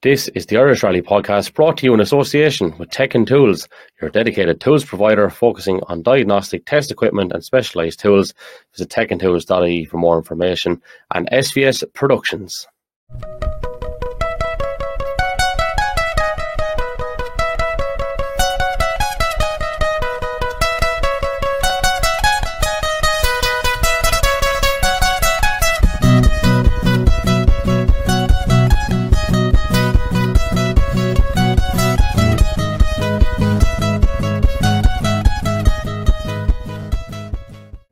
This is the Irish Rally podcast brought to you in association with Tech and Tools, your dedicated tools provider focusing on diagnostic test equipment and specialised tools. Visit techandtools.ie for more information and SVS Productions.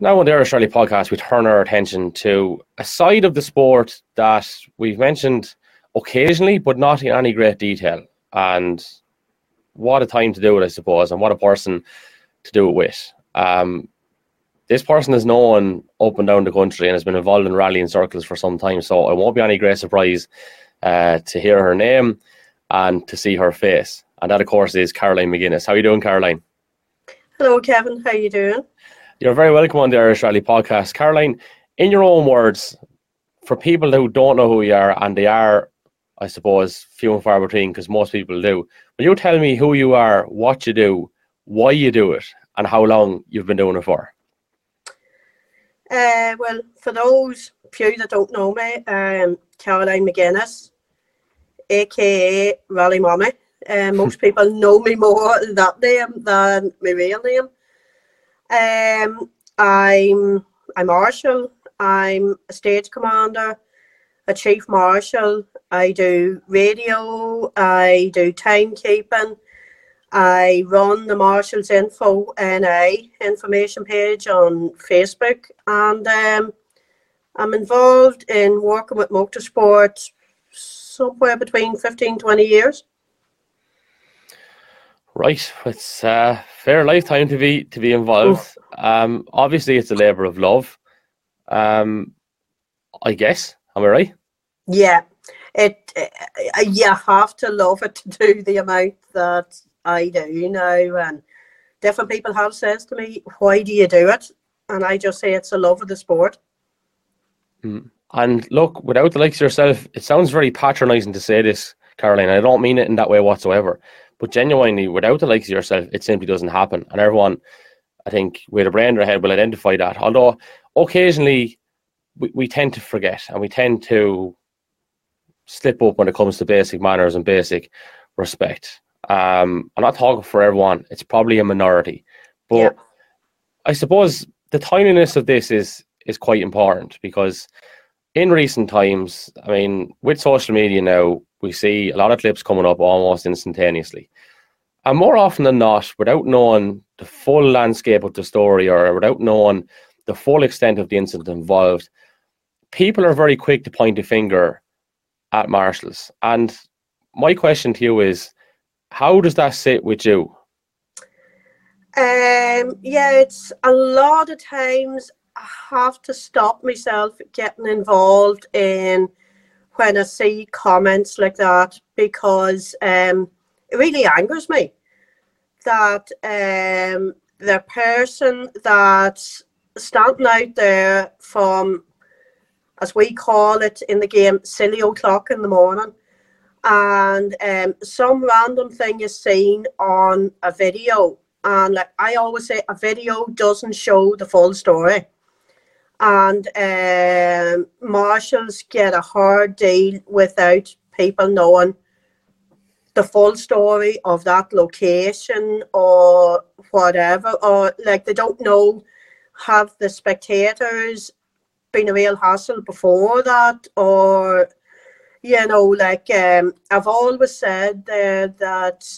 Now, on the Irish Rally podcast, we turn our attention to a side of the sport that we've mentioned occasionally, but not in any great detail. And what a time to do it, I suppose, and what a person to do it with. Um, this person is known up and down the country and has been involved in rallying circles for some time, so it won't be any great surprise uh, to hear her name and to see her face. And that, of course, is Caroline McGuinness. How are you doing, Caroline? Hello, Kevin. How are you doing? You're very welcome on the Irish Rally podcast. Caroline, in your own words, for people who don't know who you are, and they are, I suppose, few and far between because most people do, will you tell me who you are, what you do, why you do it, and how long you've been doing it for? Uh, well, for those few that don't know me, um, Caroline McGuinness, aka Rally Mommy. Uh, most people know me more that name than my real name. Um, I'm a marshal. I'm a stage commander, a chief marshal. I do radio. I do timekeeping. I run the Marshals Info NA information page on Facebook, and um, I'm involved in working with motorsport somewhere between 15 20 years. Right, it's a fair lifetime to be to be involved. Um, obviously, it's a labour of love. Um, I guess. Am I right? Yeah, it. Uh, you have to love it to do the amount that I do, you know. And different people have says to me, "Why do you do it?" And I just say it's a love of the sport. Mm. And look, without the likes of yourself, it sounds very patronising to say this, Caroline. I don't mean it in that way whatsoever. But genuinely, without the likes of yourself, it simply doesn't happen. And everyone, I think, with a brain in their head will identify that. Although occasionally we, we tend to forget and we tend to slip up when it comes to basic manners and basic respect. Um, I'm not talking for everyone, it's probably a minority. But yeah. I suppose the timeliness of this is is quite important because in recent times, I mean, with social media now, we see a lot of clips coming up almost instantaneously. And more often than not, without knowing the full landscape of the story or without knowing the full extent of the incident involved, people are very quick to point a finger at marshals. And my question to you is how does that sit with you? Um, yeah, it's a lot of times I have to stop myself getting involved in when I see comments like that because um, it really angers me that um, the person that's standing out there from, as we call it in the game, silly o'clock in the morning, and um, some random thing is seen on a video. And like I always say, a video doesn't show the full story and um, marshals get a hard deal without people knowing the full story of that location or whatever, or like they don't know have the spectators been a real hassle before that, or you know, like um, I've always said there that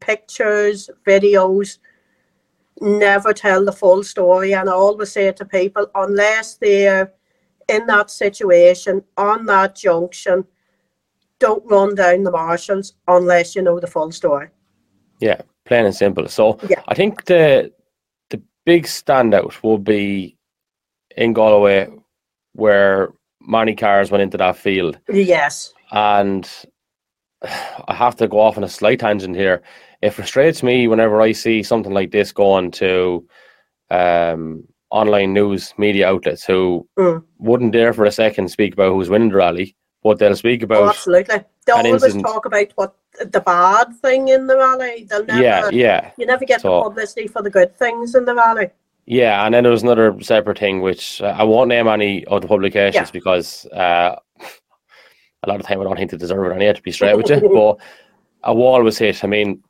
pictures, videos never tell the full story. And I always say to people, unless they're in that situation, on that junction, don't run down the marshals unless you know the full story. Yeah, plain and simple. So yeah. I think the the big standout will be in Galway where many cars went into that field. Yes. And I have to go off on a slight tangent here it frustrates me whenever I see something like this going to um, online news media outlets who mm. wouldn't dare for a second speak about who's winning the rally, but they'll speak about oh, absolutely. They'll always incident. talk about what the bad thing in the rally. They'll never, yeah, yeah. You never get So- the publicity for the good things in the rally. Yeah, and then there was another separate thing which uh, I won't name any of the publications Yeah. because uh, a lot of time I don't think they deserve it. I need to be straight with you, but a wall was hit. I mean,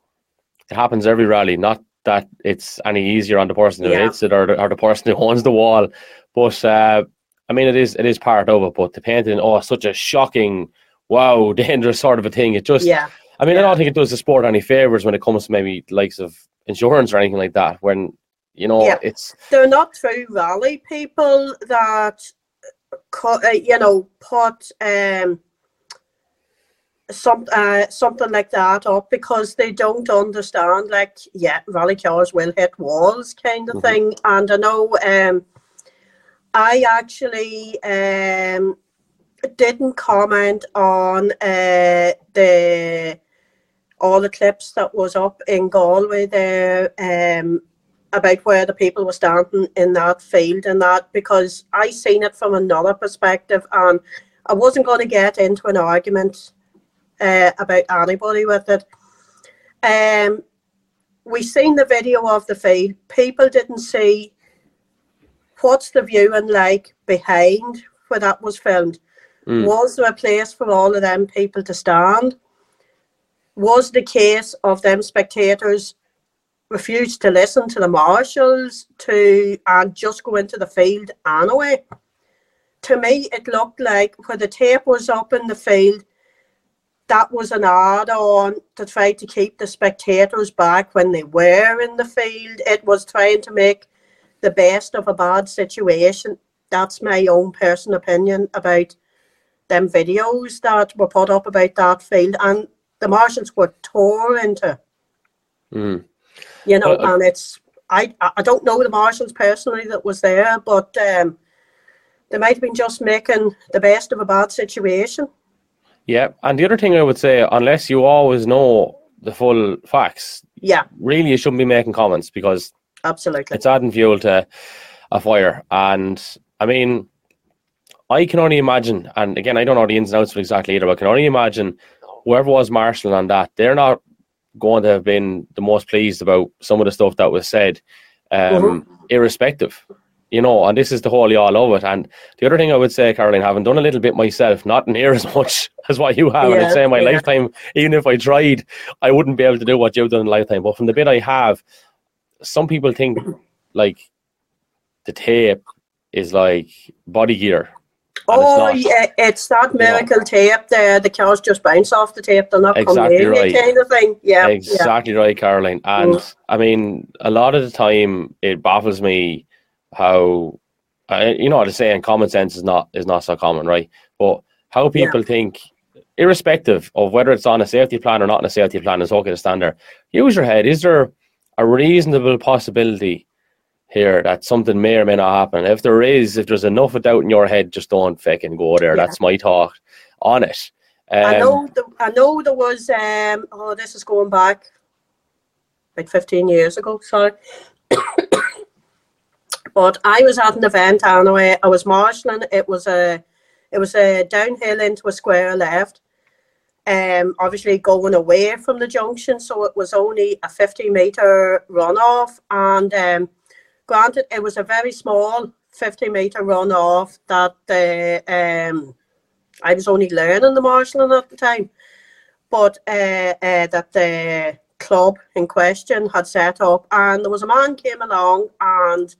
it happens every rally. Not that it's any easier on the person who Yeah. hits it or the, or the person who owns the wall, but uh, I mean, it is it is part of it. But the painting, oh, such a shocking, wow, dangerous sort of a thing. It just Yeah, I mean, I don't think it does the sport any favors when it comes to maybe likes of insurance or anything like that. When you know Yeah. it's they're not true rally people that, co- uh, you know, put um some uh, something like that up because they don't understand. Like, yeah, rally cars will hit walls, kind of Mhm. thing. And I know, um, I actually um didn't comment on uh the all the clips that was up in Galway there um about where the people were standing in that field and that because I seen it from another perspective and I wasn't going to get into an argument uh, about anybody with it. Um, we seen the video of the field. People didn't see what's the viewing like behind where that was filmed. Mm. Was there a place for all of them people to stand? Was the case of them spectators refused to listen to the marshals to and just go into the field anyway? To me, it looked like where the tape was up in the field, that was an add on to try to keep the spectators back when they were in the field. It was trying to make the best of a bad situation. That's my own personal opinion about them videos that were put up about that field. And the marshals were tore into, mm. you know, Uh, and it's, I, I don't know the marshals personally that was there, but um, they might have been just making the best of a bad situation. Yeah. And the other thing I would say, unless you always know the full facts, Yeah, really you shouldn't be making comments because absolutely. it's adding fuel to a fire. And I mean, I can only imagine, and again, I don't know the ins and outs of exactly either, but I can only imagine whoever was marshalling on that, they're not going to have been the most pleased about some of the stuff that was said, um, irrespective. You know, and this is the whole all of it. And the other thing I would say, Caroline, having done a little bit myself, not near as much as what you have, and I'd Yeah, say in my yeah. lifetime, even if I tried, I wouldn't be able to do what you've done in a lifetime. But from the bit I have, some people think like the tape is like body gear. and it's Oh, not. yeah, it's that miracle tape there. The cars just bounce off the tape. They're not Exactly coming in, right. kind of thing. Yeah, yeah. Exactly right, Caroline. And Mm. I mean, a lot of the time, it baffles me how, uh, you know, the saying common sense is not is not so common, right? But how people think, irrespective of whether it's on a safety plan or not on a safety plan, is okay to stand there. Use your head. Is there a reasonable possibility here that something may or may not happen? If there is, if there's enough of doubt in your head, just don't fucking go there. Yeah. That's my thought on it. Um, I know. The, I know there was. Um. Oh, this is going back like fifteen years ago. Sorry. But I was at an event anyway. I was marshalling. It was a. It was a downhill into a square left. Um, obviously going away from the junction, so it was only a 50 meter runoff. And um, granted, it was a very small 50 meter runoff that the um, I was only learning the marshalling at the time, but uh, uh, that the club in question had set up, and there was a man came along and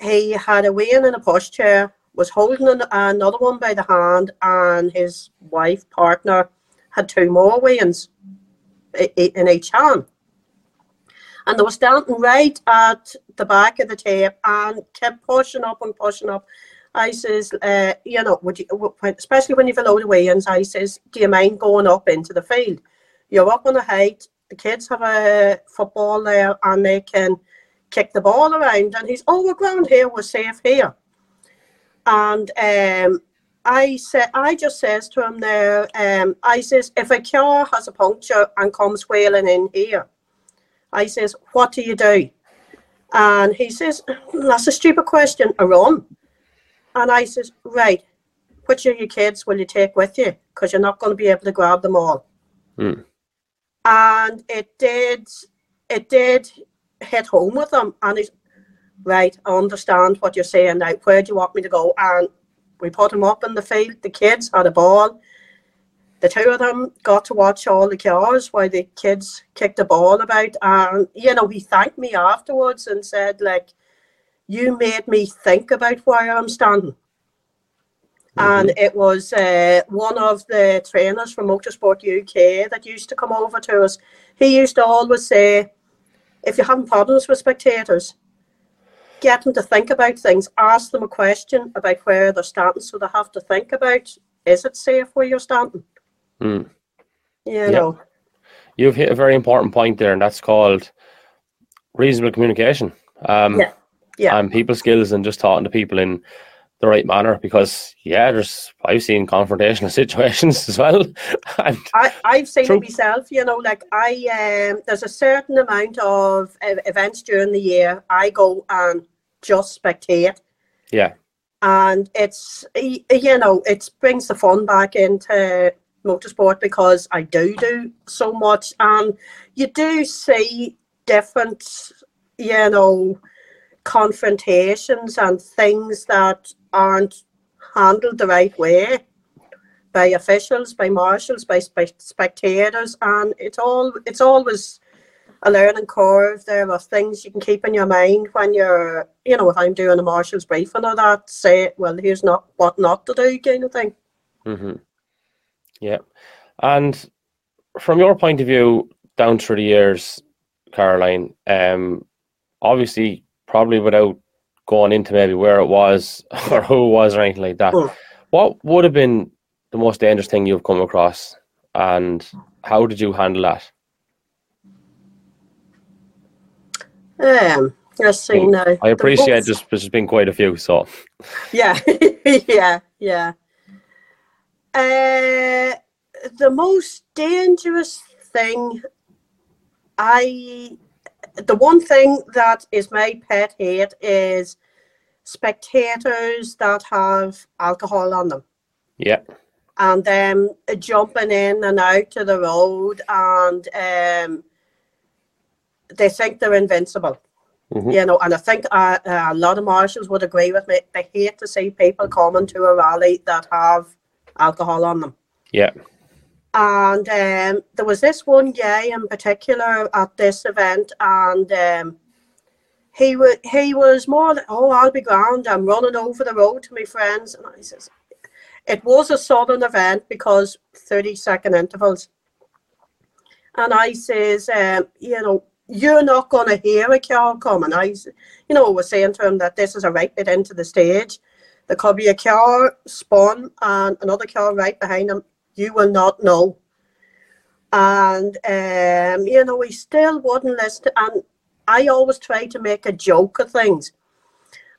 he had a weigh-in in a pushchair, was holding an, another one by the hand, and his wife partner had two more i- in each hand. And they were standing right at the back of the tape and kept pushing up and pushing up. I says, uh, you know, would you, especially when you've a load of weigh-ins, I says, do you mind going up into the field? You're up on a height. The kids have a football there, and they can kick the ball around. And he's, oh, we're ground here. We're safe here. And um, I said, I just says to him there, um, I says, if a car has a puncture and comes wailing in here, I says, what do you do? And he says, that's a stupid question. I run. And I says, right, which of your kids will you take with you? Because you're not going to be able to grab them all. Mm. And it did, it did hit home with them. And he's right. I understand what you're saying now. Where do you want me to go? And we put him up in the field. The kids had a ball. The two of them got to watch all the cars while the kids kicked the ball about. And, you know, he thanked me afterwards and said, like, you made me think about where I'm standing. Mm-hmm. And it was uh, one of the trainers from Motorsport UK that used to come over to us. He used to always say, if you're having problems with spectators, get them to think about things. Ask them a question about where they're standing so they have to think about is it safe where you're standing? Mm. You yeah. know. You've hit a very important point there, and that's called reasonable communication. Um, yeah. Yeah. And people skills and just talking to people in the right manner because yeah, there's I've seen confrontational situations as well. and I, I've seen true. it myself, you know, like I um there's a certain amount of events during the year I go and just spectate. Yeah. And it's you know, it brings the fun back into motorsport because I do do so much and you do see different you know confrontations and things that aren't handled the right way by officials, by marshals, by spectators, and it's all it's always a learning curve there of things you can keep in your mind when you're, you know, if I'm doing a marshal's briefing or that, say, well, here's not what not to do, kind of thing. Mm-hmm. Yeah, and from your point of view, down through the years, Caroline, um, obviously, probably without going into maybe where it was or who it was or anything like that. Mm. What would have been the most dangerous thing you've come across, and how did you handle that? Um, let's see now. I appreciate just there's been quite a few, so yeah, yeah, yeah. Uh, the most dangerous thing I the one thing that is my pet hate is spectators that have alcohol on them. Yeah. And them jumping in and out to the road and um, they think they're invincible. Mm-hmm. You know, and I think uh, uh, a lot of marshals would agree with me. They hate to see people coming to a rally that have alcohol on them. Yeah. And um, there was this one guy in particular at this event, and um, he was he was more like, "Oh, I'll be ground. I'm running over the road to my friends." And I says, "It was a sudden event because 30 second intervals." And I says, um, "You know, you're not going to hear a car coming." I, you know, was saying to him that this is a right bit into the stage. There could be a car spun and another car right behind him you will not know. And um, you know, he still wouldn't listen. And I always try to make a joke of things.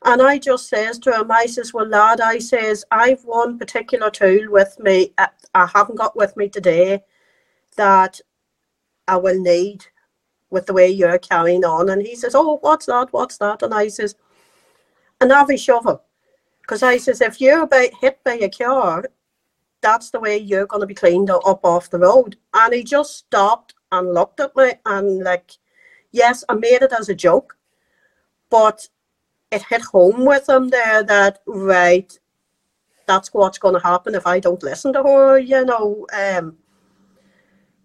And I just says to him, I says, Well, lad, I says, I've one particular tool with me. Uh, I haven't got with me today that I will need with the way you're carrying on. And he says, Oh, what's that? What's that? And I says, A navvy shovel. Because I says, if you're about hit by a car that's the way you're going to be cleaned up off the road. And he just stopped and looked at me and like, yes, I made it as a joke, but it hit home with him there that right, that's what's going to happen if I don't listen to her. You know, um,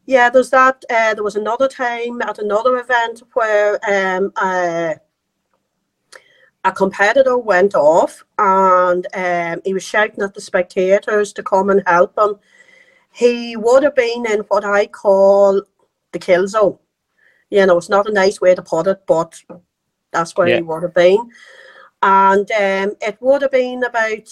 yeah. There's that. Uh, there was another time at another event where um, uh, a competitor went off and um, he was shouting at the spectators to come and help him. He would have been in what I call the kill zone. You know, it's not a nice way to put it, but that's where yeah. he would have been. And um, it would have been about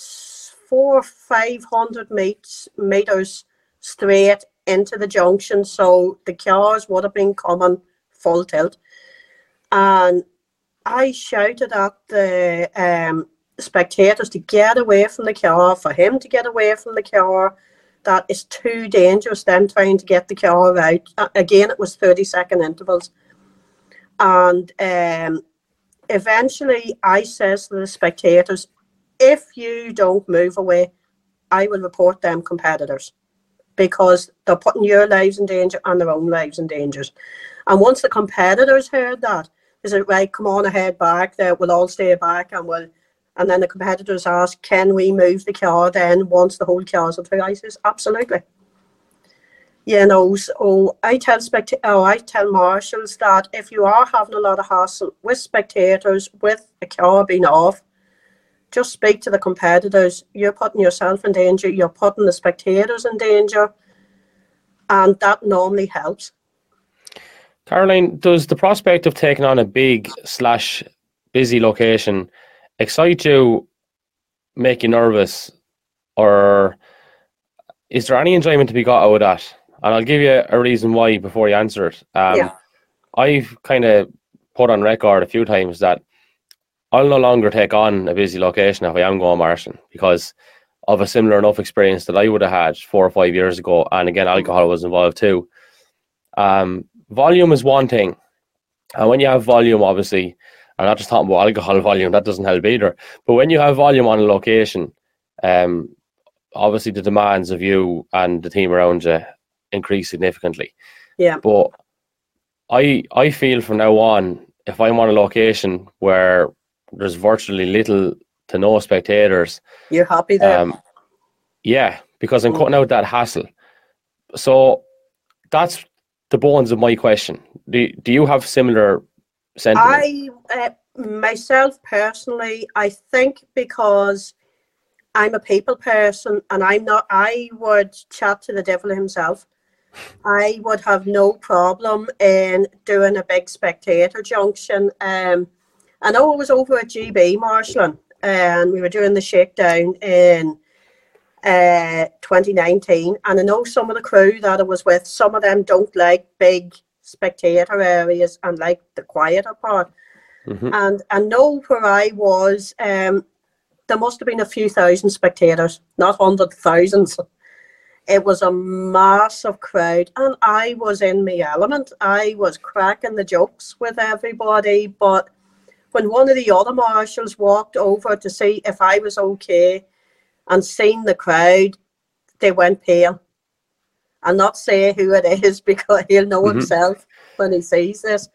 four or five hundred meters, meters straight into the junction. So the cars would have been coming full tilt. And I shouted at the um, spectators to get away from the car, for him to get away from the car. That is too dangerous. Then trying to get the car out. Again, it was 30 second intervals. And um, eventually, I says to the spectators, if you don't move away, I will report them competitors because they're putting your lives in danger and their own lives in danger. And once the competitors heard that, is it right? Come on ahead back. That we'll all stay back and we'll. And then the competitors ask, "Can we move the car?" Then once the whole car's up the ice, absolutely. You know, so I tell spect- oh, I tell marshals that if you are having a lot of hassle with spectators, with the car being off, just speak to the competitors. You're putting yourself in danger. You're putting the spectators in danger, and that normally helps. Caroline, does the prospect of taking on a big slash busy location excite you, make you nervous, or is there any enjoyment to be got out of that? And I'll give you a reason why before you answer it. Um, yeah. I've kind of put on record a few times that I'll no longer take on a busy location if I am going marshalling because of a similar enough experience that I would have had four or five years ago. And again, alcohol was involved too. Um, volume is one thing. And when you have volume, obviously, I'm not just talking about alcohol volume, that doesn't help either. But when you have volume on a location, um, obviously the demands of you and the team around you increase significantly. Yeah. But I I feel from now on, if I'm on a location where there's virtually little to no spectators, you're happy there. Um, yeah, because I'm mm. cutting out that hassle. So that's the bones of my question. Do do you have similar sentiments? I uh, myself personally, I think because I'm a people person and I'm not. I would chat to the devil himself. I would have no problem in doing a big spectator junction. Um, I know it was over at GB Marshland and we were doing the shakedown in uh, 2019. And I know some of the crew that I was with, some of them don't like big spectator areas and like the quieter part. Mm-hmm. And I know where I was, um, there must have been a few thousand spectators, not hundred thousands. It was a massive crowd, and I was in my element. I was cracking the jokes with everybody. But when one of the other marshals walked over to see if I was okay, and seeing the crowd, they went pale. I'll not say who it is because he'll know mm-hmm. himself when he sees this.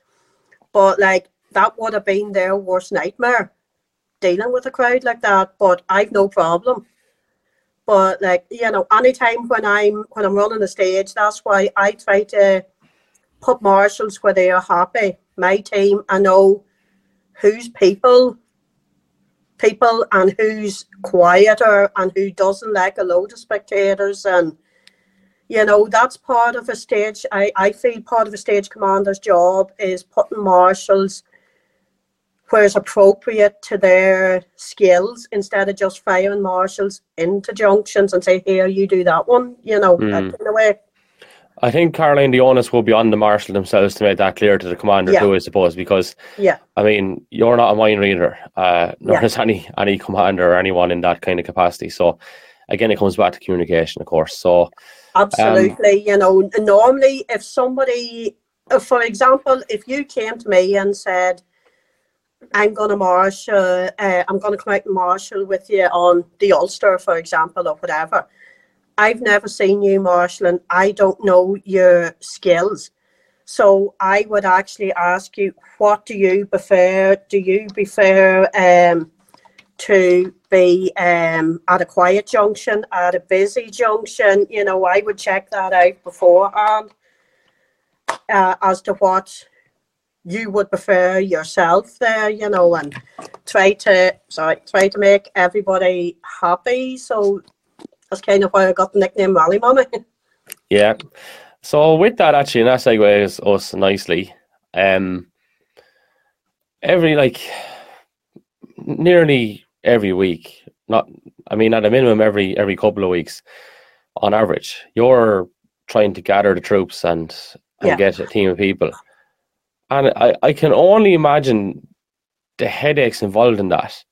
But like that would have been their worst nightmare, dealing with a crowd like that. But I've no problem. But like you know, anytime when I'm when I'm running the stage, that's why I try to put marshals where they are happy. My team, I know whose people people and who's quieter and who doesn't like a load of spectators and you know that's part of a stage I, I feel part of a stage commander's job is putting marshals where it's appropriate to their skills instead of just firing marshals into junctions and say here you do that one you know mm. that kind of way I think Caroline the onus will be on the marshal themselves to make that clear to the commander yeah. too, I suppose, because yeah, I mean you're not a mind reader, uh, nor yeah. is any any commander or anyone in that kind of capacity. So again, it comes back to communication, of course. So absolutely, um, you know, normally if somebody, for example, if you came to me and said, "I'm going to marshal, uh, I'm going to come out and marshal with you on the Ulster, for example, or whatever." I've never seen you marshalling. I don't know your skills. So I would actually ask you, what do you prefer? Do you prefer um, to be um, at a quiet junction, at a busy junction? You know, I would check that out beforehand uh, as to what you would prefer yourself there, you know, and try to sorry, try to make everybody happy. So that's kind of why I got the nickname Rally Mama. yeah. So with that, actually, and that segues us nicely. Um, every like nearly every week, not I mean at a minimum every every couple of weeks, on average, you're trying to gather the troops and and yeah. get a team of people. And I, I can only imagine the headaches involved in that.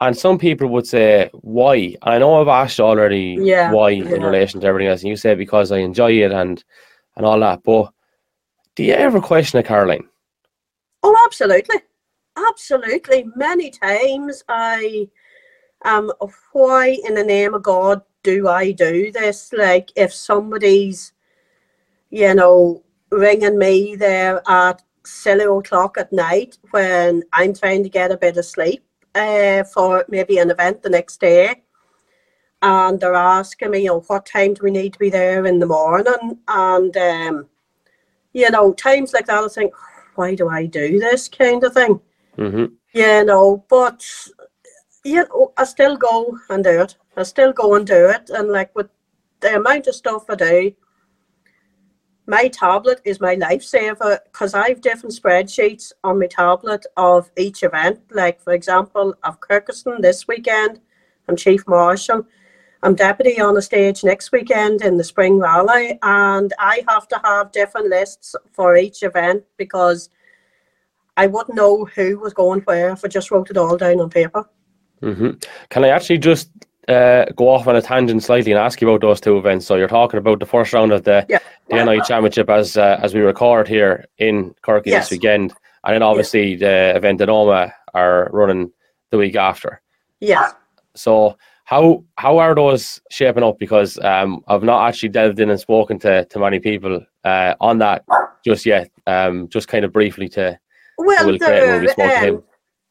And some people would say, why? I know I've asked already yeah, why yeah. in relation to everything else. And you say, because I enjoy it and and all that. But do you ever question a Caroline? Oh, absolutely. Absolutely. Many times I um why in the name of God do I do this? Like, if somebody's, you know, ringing me there at silly o'clock at night when I'm trying to get a bit of sleep uh, for maybe an event the next day, and they're asking me, you know, what time do we need to be there in the morning? And, um, you know, times like that, I think, why do I do this kind of thing? Mm-hmm. You know, but, you know, I still go and do it. I still go and do it. And like with the amount of stuff I do, my tablet is my lifesaver because I have different spreadsheets on my tablet of each event. Like, for example, of Kirkuson this weekend, I'm Chief Marshal. I'm deputy on the stage next weekend in the Spring Rally, and I have to have different lists for each event because I wouldn't know who was going where if I just wrote it all down on paper. Mm-hmm. Can I actually just uh, go off on a tangent slightly and ask you about those two events? So you're talking about the first round of the, yeah. the NI Championship as uh, as we record here in Corky yes. this weekend, and then obviously yes. the event in Omagh are running the week after. Yeah. So how how are those shaping up? Because um, I've not actually delved in and spoken to, to many people uh, on that just yet. Um, just kind of briefly to well, they're, um,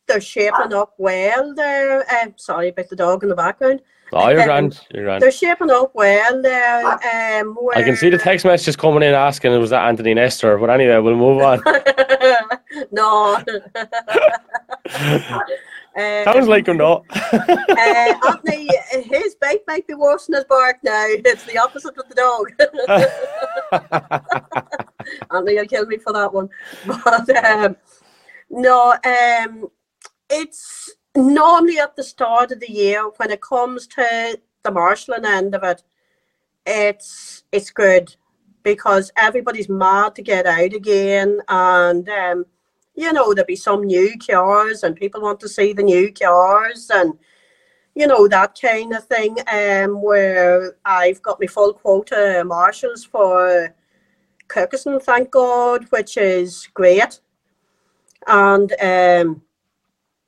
they're shaping up well. They're uh, sorry about the dog in the background. Oh, you're um, grand. You're grand. They're shaping up well. They're, um, I can see the text messages coming in asking was that Anthony Nestor, but anyway, we'll move on. no. Um, Sounds like him not. uh, Anthony, his bite might be worse than his bark now. It's the opposite with the dog. Anthony will kill me for that one. But um, no, um, it's normally at the start of the year when it comes to the marshalling end of it, it's it's good because everybody's mad to get out again and um, you know, there'll be some new cars and people want to see the new cars and, you know, that kind of thing. Um, where I've got my full quota marshals for Kirkuson, thank God, which is great. And, um,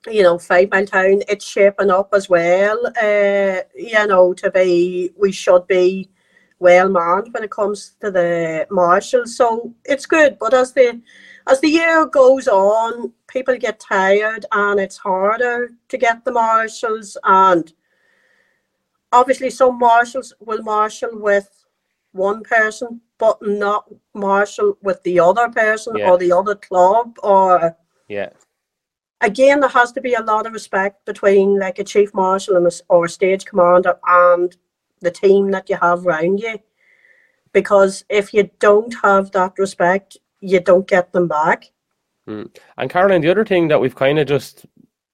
you know, Fivemiletown, it's shaping up as well. Uh, you know, to be, we should be well manned when it comes to the marshals. So it's good. But as the as the year goes on, people get tired and it's harder to get the marshals. And obviously, some marshals will marshal with one person, but not marshal with the other person yeah. or the other club. Or yeah, again, there has to be a lot of respect between like a chief marshal and a, or a stage commander and the team that you have around you. Because if you don't have that respect, you don't get them back. Mm. And Caroline, the other thing that we've kind of just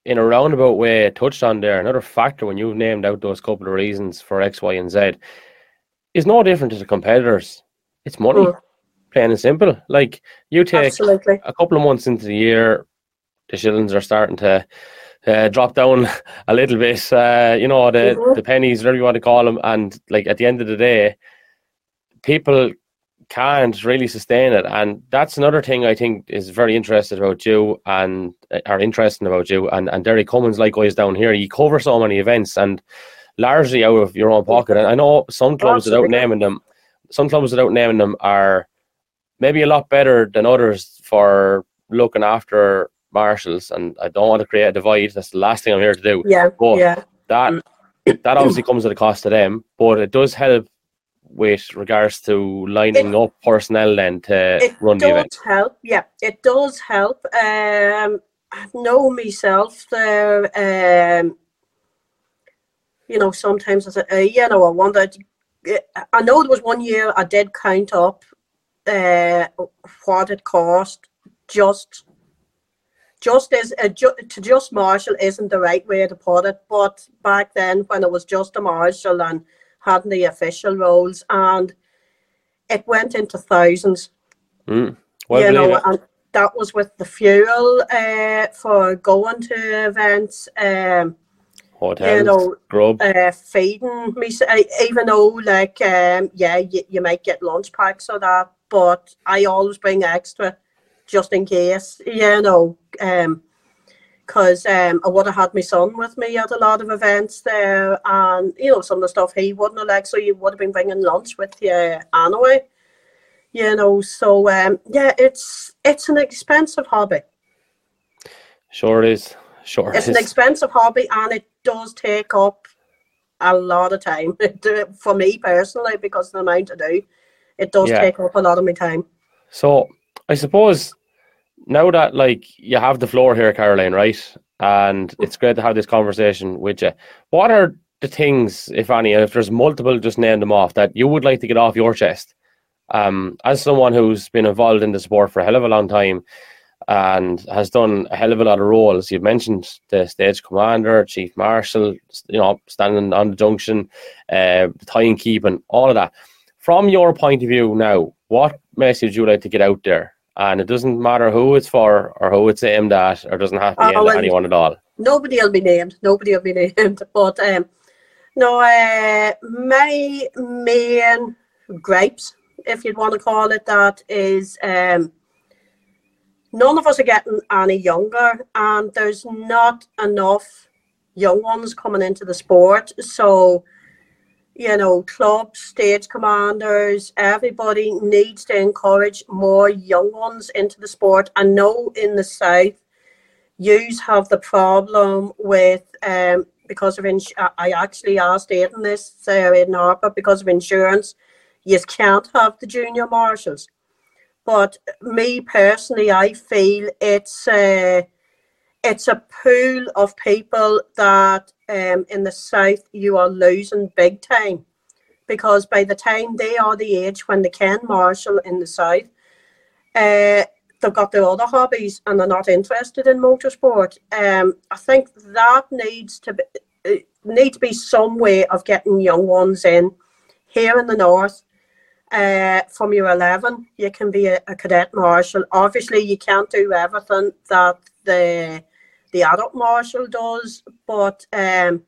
in a roundabout way touched on there, another factor when you've named out those couple of reasons for X, Y, and Z, is no different to the competitors. It's money, mm. plain and simple. Like you take Absolutely. a couple of months into the year, the shillings are starting to uh, drop down a little bit. Uh, you know the mm-hmm. the pennies, whatever you want to call them, and like at the end of the day, people can't really sustain it. And that's another thing I think is very interesting about you and uh, are interesting about you and, and Derek Cummins likewise down here. You cover so many events and largely out of your own pocket. And I know some clubs Absolutely. without naming them, some clubs without naming them are maybe a lot better than others for looking after marshals. And I don't want to create a divide. That's the last thing I'm here to do. Yeah. But yeah. that that obviously comes at a cost to them, but it does help with regards to lining it, up personnel then to run the event? help, yeah, it does help. Um, I know myself there. Um, you know, sometimes I said, uh, you know, I wondered. I know there was one year I did count up uh, what it cost just just as uh, ju- to just marshal isn't the right way to put it but back then when it was just a marshal and had the official roles, and it went into thousands. Mm. Well, you know, and that was with the fuel uh, for going to events. Um, Hotels, you know, grub. Uh, feeding me, even though, like, um, yeah, you, you might get lunch packs or that, but I always bring extra just in case, you know. Um, because um, I would have had my son with me at a lot of events there, and you know some of the stuff he wouldn't have liked, so you would have been bringing lunch with you anyway. You know, so um, yeah, it's it's an expensive hobby. Sure it is. Sure, it's it an expensive hobby, and it does take up a lot of time for me personally because of the amount I do. It does Yeah. take up a lot of my time. So I suppose now that like you have the floor here, Caroline, right? And it's great to have this conversation with you. What are the things, if any, if there's multiple, just name them off that you would like to get off your chest? Um, as someone who's been involved in the sport for a hell of a long time and has done a hell of a lot of roles. You've mentioned the stage commander, chief marshal, you know, standing on the junction, uh, time keeping, all of that. From your point of view now, what message would you like to get out there? And it doesn't matter who it's for or who it's aimed at, or doesn't have to be Oh, aimed at well, anyone at all. nobody will be named. Nobody will be named. But um, no, uh, my main gripes, if you'd want to call it that, is um, none of us are getting any younger, and there's not enough young ones coming into the sport. So, you know, clubs, stage commanders, everybody needs to encourage more young ones into the sport. I know in the south yous have the problem with um because of ins- I actually asked Aidan this uh, in Harper because of insurance, you can't have the junior marshals. But me personally, I feel it's uh, it's a pool of people that um, in the south you are losing big time because by the time they are the age when they can marshal in the south, uh, they've got their other hobbies and they're not interested in motorsport. Um, I think that needs to be uh, need to be some way of getting young ones in here in the north. Uh, from your 11, you can be a, a cadet marshal. Obviously, you can't do everything that the the adult marshal does, but um,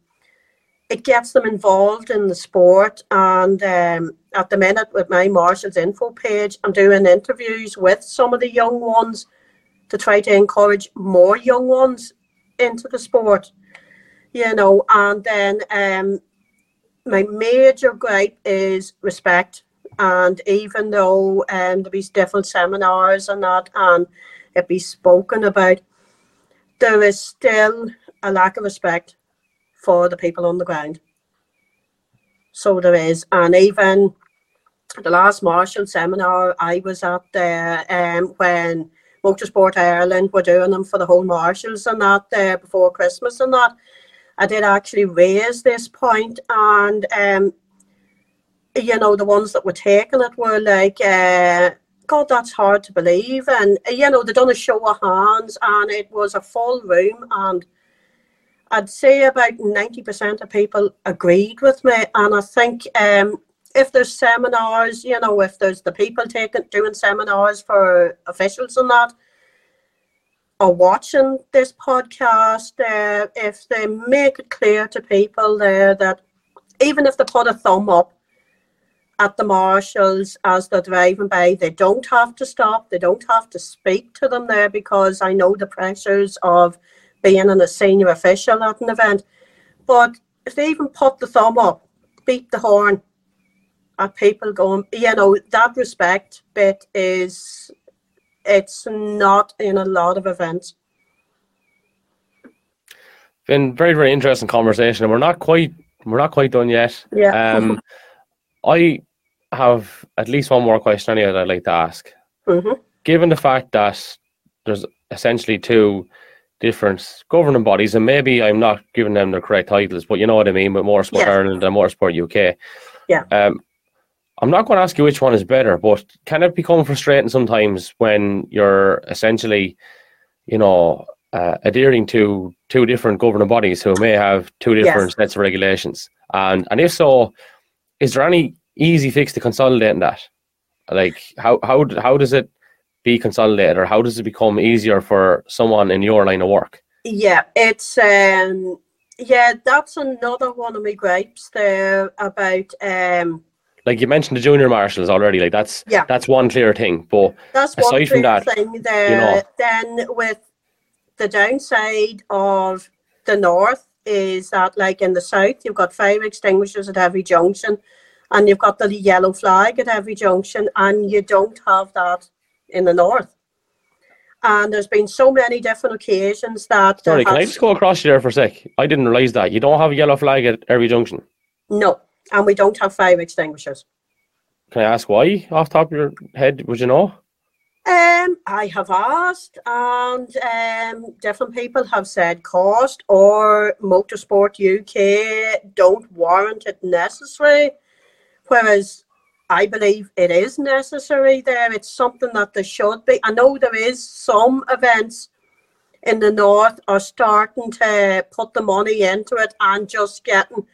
it gets them involved in the sport. And um, at the minute, with my marshals info page, I'm doing interviews with some of the young ones to try to encourage more young ones into the sport. You know, and then um, my major gripe is respect. And even though um, there be different seminars and that, and it be spoken about, there is still a lack of respect for the people on the ground. So there is, and even the last marshal seminar I was at there, um, when Motorsport Ireland were doing them for the whole marshals and that there before Christmas and that, I did actually raise this point, and um, you know the ones that were taking it were like. Uh, God, that's hard to believe. And uh, you know, they done a show of hands, and it was a full room, and I'd say about ninety percent of people agreed with me. And I think um, if there's seminars, you know, if there's the people taking doing seminars for officials and that, or watching this podcast, uh, if they make it clear to people there that even if they put a thumb up at the marshals as they're driving by. They don't have to stop. They don't have to speak to them there because I know the pressures of being an, a senior official at an event. But if they even put the thumb up, beat the horn at people going, you know, that respect bit is, it's not in a lot of events. Been very, very interesting conversation, and we're not quite we're not quite done yet. Yeah. Um, I have at least one more question anyway that I'd like to ask. hmm Given the fact that there's essentially two different governing bodies, and maybe I'm not giving them the correct titles, but you know what I mean, with Motorsport Yeah. Ireland and Motorsport UK. Yeah. Um, I'm not going to ask you which one is better, but can it become frustrating sometimes when you're essentially, you know, uh, adhering to two different governing bodies who may have two different Yes. sets of regulations? And and if so, is there any easy fix to consolidating that? Like how how how does it be consolidated, or how does it become easier for someone in your line of work? Yeah, it's um yeah, that's another one of my gripes there about um Like you mentioned the junior marshals already, like that's Yeah. that's one clear thing. But that's Aside one from that, thing there. know- Then with the downside of the north is that, like in the south, you've got fire extinguishers at every junction, and you've got the yellow flag at every junction, and you don't have that in the north. And there's been so many different occasions that. Sorry, can I just go across you there for a sec? I didn't realise that. You don't have a yellow flag at every junction? No, and we don't have fire extinguishers. Can I ask why, off top of your head? Would you know? Um, I have asked, and um, different people have said cost or Motorsport UK don't warrant it necessary, whereas I believe it is necessary there. It's something that there should be. I know there is some events in the north are starting to put the money into it and just getting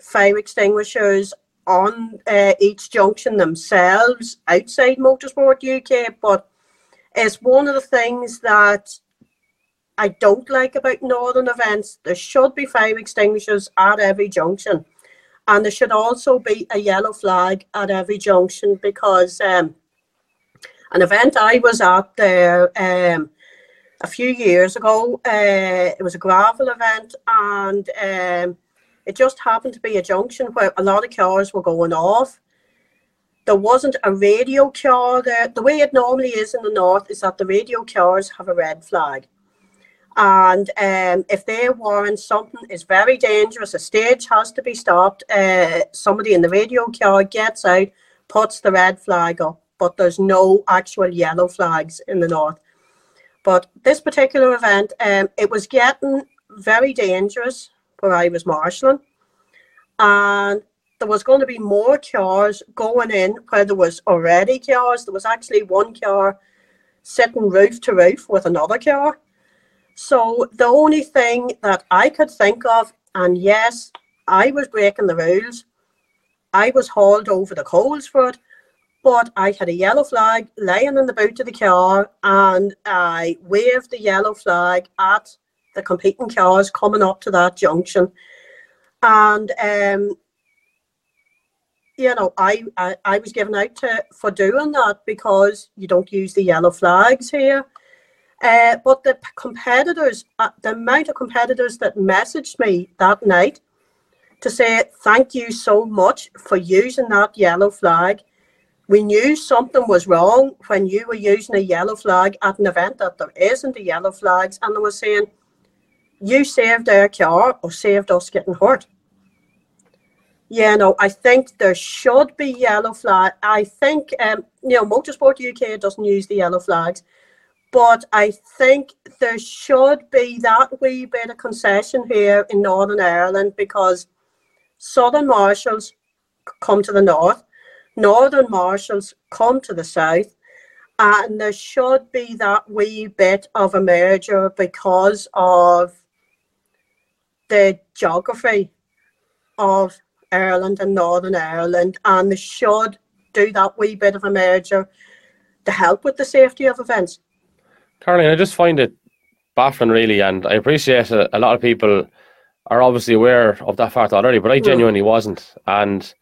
fire extinguishers on uh, each junction themselves outside Motorsport UK, but it's one of the things that I don't like about northern events. There should be fire extinguishers at every junction, and there should also be a yellow flag at every junction because um, an event I was at there um, a few years ago, uh, it was a gravel event, and um, it just happened to be a junction where a lot of cars were going off. There wasn't a radio car there. The way it normally is in the north is that the radio cars have a red flag. And um, if they warrant something is very dangerous, a stage has to be stopped. Uh, somebody in the radio car gets out, puts the red flag up, but there's no actual yellow flags in the north. But this particular event, um, it was getting very dangerous where I was marshalling. And there was going to be more cars going in where there was already cars. There was actually one car sitting roof to roof with another car. So the only thing that I could think of, and yes, I was breaking the rules. I was hauled over the coals for it, but I had a yellow flag laying in the boot of the car, and I waved the yellow flag at the competing cars coming up to that junction. And um, you know, I, I I was given out to for doing that because you don't use the yellow flags here. Uh, but the competitors, uh, the amount of competitors that messaged me that night to say thank you so much for using that yellow flag. We knew something was wrong when you were using a yellow flag at an event that there isn't a yellow flags, and they were saying you saved our car or saved us getting hurt. Yeah, no, I think there should be yellow flag. I think, um, you know, Motorsport UK doesn't use the yellow flags, but I think there should be that wee bit of concession here in Northern Ireland because Southern Marshals come to the north, Northern Marshals come to the south, and there should be that wee bit of a merger because of the geography of Ireland and Northern Ireland, and they should do that wee bit of a merger to help with the safety of events. Caroline, I just find it baffling, really, and I appreciate a, a lot of people are obviously aware of that fact already, but I hmm. genuinely wasn't. And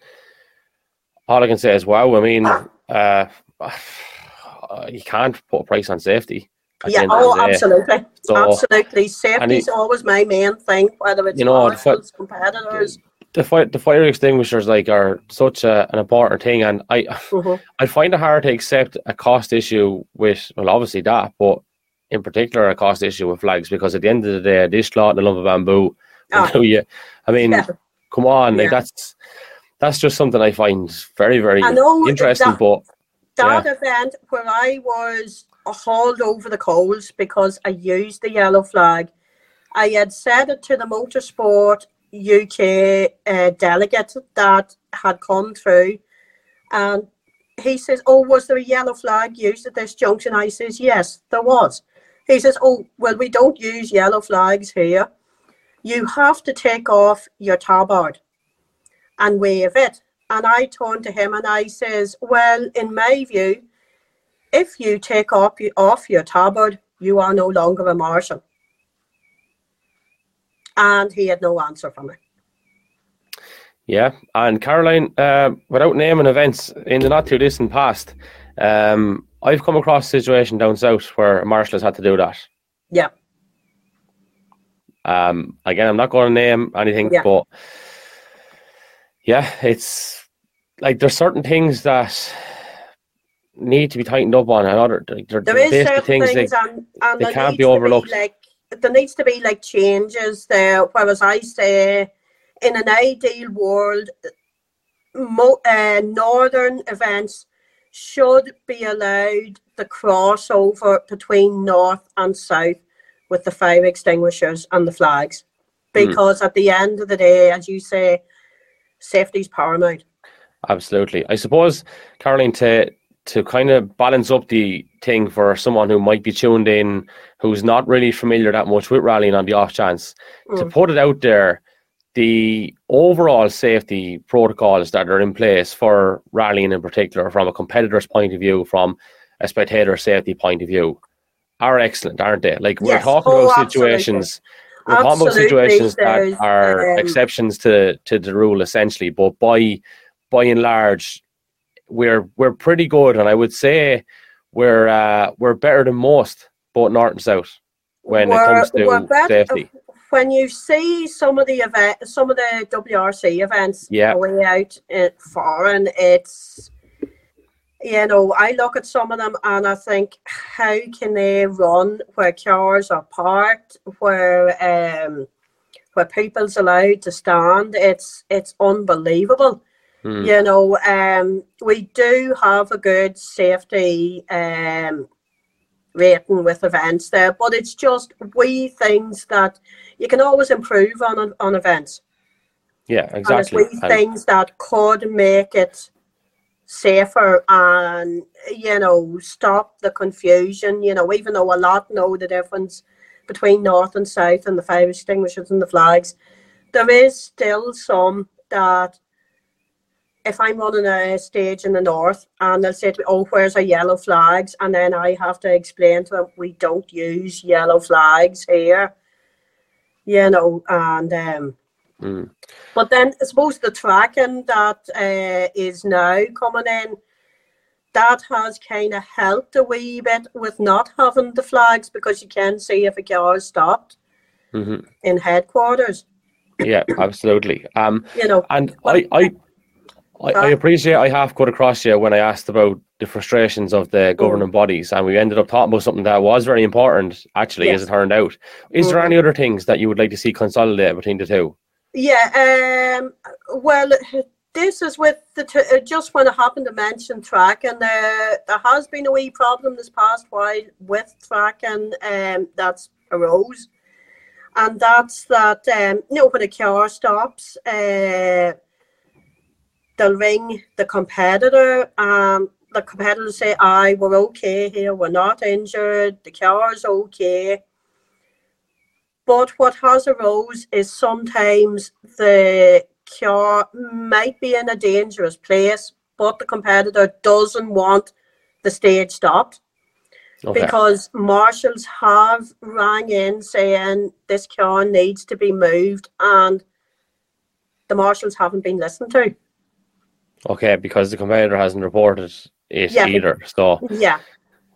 all I can say is, wow, I mean, uh, you can't put a price on safety yeah, oh, absolutely, so, absolutely. Safety is always my main thing, whether it's you know the, competitors. The fire, the fire extinguishers like are such a, an important thing, and I mm-hmm. I find it hard to accept a cost issue with well, obviously that, but in particular a cost issue with flags because at the end of the day, this cloth and a lump of bamboo oh. you. I mean, yeah. come on, yeah. like that's that's just something I find very very interesting. That, but that yeah. event where I was hauled over the coals because I used the yellow flag. I had said it to the Motorsport UK uh, delegate that had come through, and he says, "Oh, was there a yellow flag used at this junction?" I says, "Yes, there was." He says, "Oh, well, we don't use yellow flags here. You have to take off your tabard and wave it." And I turned to him and I says, "Well, in my view." If you take off, off your tabard, you are no longer a marshal. And he had no answer for me. Yeah, and Caroline, uh, without naming events in the not too distant past, um, I've come across a situation down south where a marshal has had to do that. Yeah. Um, again, I'm not going to name anything, Yeah. but yeah, it's like there's certain things that need to be tightened up on, and other like, there, There is certain things, things, that and, and they can't be overlooked. like there needs to be like changes there. Whereas I say, in an ideal world, mo- uh, northern events should be allowed the crossover between north and south with the fire extinguishers and the flags, Mm. because at the end of the day, as you say, safety is paramount. Absolutely. I suppose, Caroline, to to kind of balance up the thing for someone who might be tuned in, who's not really familiar that much with rallying on the off chance, to Mm. put it out there, the overall safety protocols that are in place for rallying in particular, from a competitor's point of view, from a spectator safety point of view, are excellent, aren't they? Like we're Yes. talking Oh, about absolutely. situations. We're talking about situations there's, that are um, exceptions to, to the rule essentially, but by by and large, we're we're pretty good, and I would say we're uh, we're better than most, both north and south, when it comes to we're better- safety. When you see some of the event, some of the WRC events Yeah. away out in foreign, it's you know I look at some of them and I think how can they run where cars are parked, where um where people's allowed to stand? It's it's unbelievable. Hmm. You know, um, we do have a good safety um rating with events there, but it's just wee things that you can always improve on on events. Yeah, exactly. And- things that could make it safer and you know stop the confusion. You know, even though a lot know the difference between north and south and the fire extinguishers and the flags, there is still some that if I'm running a stage in the north and they'll say to me, Oh, where's our yellow flags? And then I have to explain to them we don't use yellow flags here. You know, and um Mm. but then I suppose the tracking that uh, is now coming in, that has kind of helped a wee bit with not having the flags because you can see if a car is stopped hmm in headquarters. Yeah, absolutely. Um, You know, and I, I, I, I appreciate I half cut across you when I asked about the frustrations of the governing bodies, and we ended up talking about something that was very important, actually, as it turned out. Is there Mhm. any other things that you would like to see consolidated between the two? yeah. Um. Well, this is with the t- uh, just when I happened to mention track, and there there has been a wee problem this past while with tracking. Um, that's arose, and that's that. Um, you know, when a car stops, uh, they'll ring the competitor, and the competitor will say, "I we're okay here. We're not injured. The car's okay." But what has arose is sometimes the car might be in a dangerous place, but the competitor doesn't want the stage stopped Okay. because marshals have rang in saying this car needs to be moved and the marshals haven't been listened to. Okay, because the competitor hasn't reported it Yeah. either. So Yeah.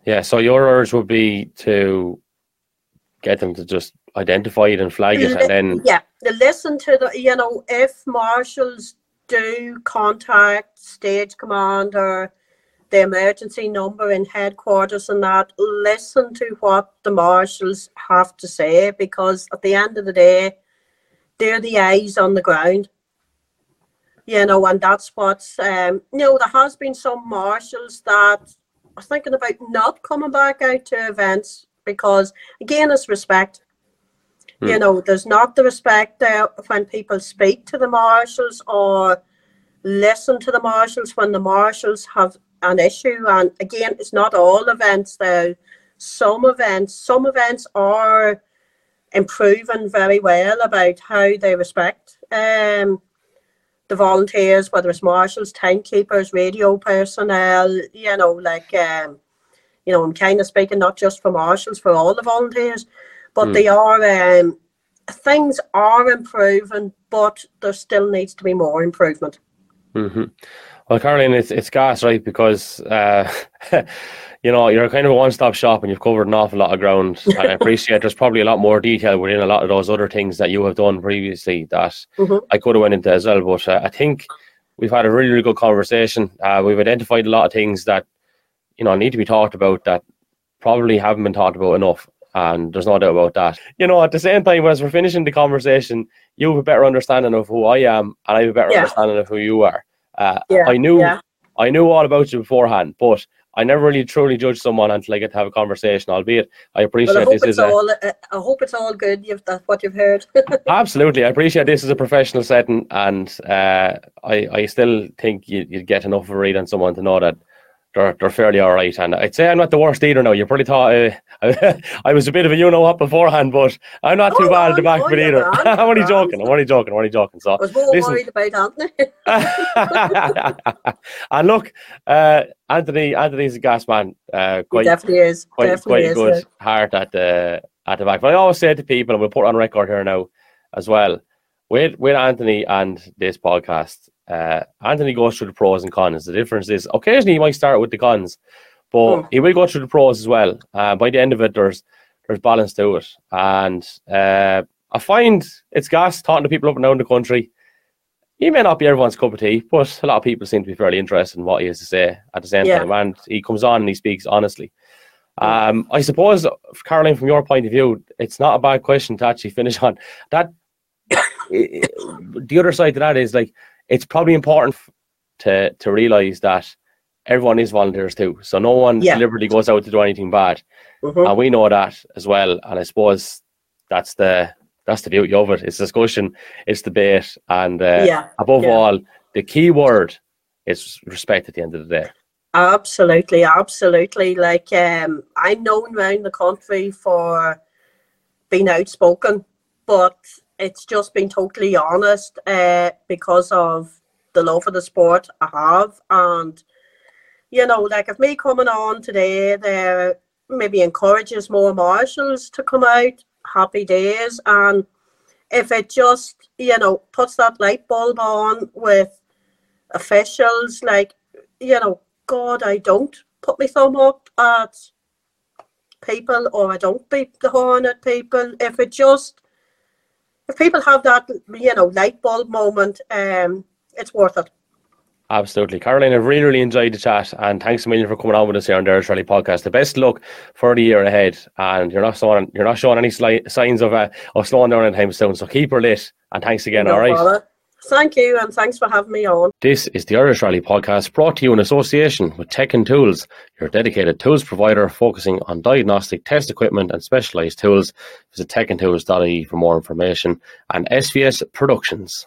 yeah, so your urge would be to get them to just identify it and flag it, and then Yeah, listen to the, you know, if marshals do contact stage commander, the emergency number in headquarters and that, listen to what the marshals have to say because at the end of the day, they're the eyes on the ground. You know, and that's what's, um, you know, there has been some marshals that are thinking about not coming back out to events because, again, it's respect. You Hmm. know there's not the respect there when people speak to the marshals or listen to the marshals when the marshals have an issue. And again it's not all events there some events some events are improving very well about how they respect um the volunteers whether it's marshals timekeepers radio personnel you know like um you know i'm kind of speaking not just for marshals for all the volunteers but Hmm. they are um, things are improving, but there still needs to be more improvement. hmm Well, Caroline, it's it's gas, right? Because uh, you know you're kind of a one-stop shop, and you've covered an awful lot of ground. I appreciate there's probably a lot more detail within a lot of those other things that you have done previously that Mhm. I could have went into as well. But uh, I think we've had a really, really good conversation. Uh, we've identified a lot of things that you know need to be talked about that probably haven't been talked about enough. And there's no doubt about that. You know, at the same time, as we're finishing the conversation, you have a better understanding of who I am, and I have a better Yeah. understanding of who you are. Uh, Yeah, I knew yeah. I knew all about you beforehand, but I never really truly judged someone until I get to have a conversation. Albeit, I appreciate Well, I this is all. uh, I hope it's all good. You've that's what you've heard. absolutely. I appreciate this is a professional setting, and uh, I I still think you, you'd get enough of a read on someone to know that they're they're fairly all right. And I'd say I'm not the worst either. Now you probably thought uh, I, was a bit of a you know what beforehand, but I'm not too Oh, bad at the back of it either. I'm only joking. I'm only joking. I'm only joking. So I was more Listen. worried about Anthony. and look, uh, Anthony, Anthony's a gas man. Uh, he quite, definitely is. quite, definitely quite is. good yeah. heart at the at the back. But I always say to people, and we'll put on record here now as well. With with Anthony and this podcast, uh, Anthony goes through the pros and cons. The difference is occasionally he might start with the cons, but Hmm. he will go through the pros as well. Uh, by the end of it, there's there's balance to it, and uh, I find it's gas talking to people up and down the country. He may not be everyone's cup of tea, but a lot of people seem to be fairly interested in what he has to say at the same Yeah. time, and he comes on and he speaks honestly. Um, I suppose, Caroline, from your point of view, it's not a bad question to actually finish on. That the other side to that is like it's probably important to to realize that everyone is volunteers too. So no one Yeah. deliberately goes out to do anything bad, Mhm. and we know that as well. And I suppose that's the that's the beauty of it. It's discussion, it's debate, and uh, yeah, above yeah. all, the key word is respect at the end of the day. absolutely, absolutely. Like um, I'm known around the country for being outspoken, but it's just been totally honest uh, because of the love of the sport I have, and you know, like if me coming on today, there maybe encourages more marshals to come out. Happy days, and if it just you know puts that light bulb on with officials, like you know, God, I don't put my thumb up at people or I don't beat the horn at people. If it just if people have that you know light bulb moment, um, it's worth it. Absolutely. Caroline, I've really, really enjoyed the chat and thanks a million for coming on with us here on the Irish Rally podcast. The best luck for the year ahead and you're not showing you're not showing any sli- signs of uh, of slowing down anytime soon. So keep her lit and thanks again, No all right? bother. Thank you and thanks for having me on. This is the Irish Rally podcast brought to you in association with Tech and Tools, your dedicated tools provider focusing on diagnostic test equipment and specialized tools. Visit techntools.ie for more information and SVS Productions.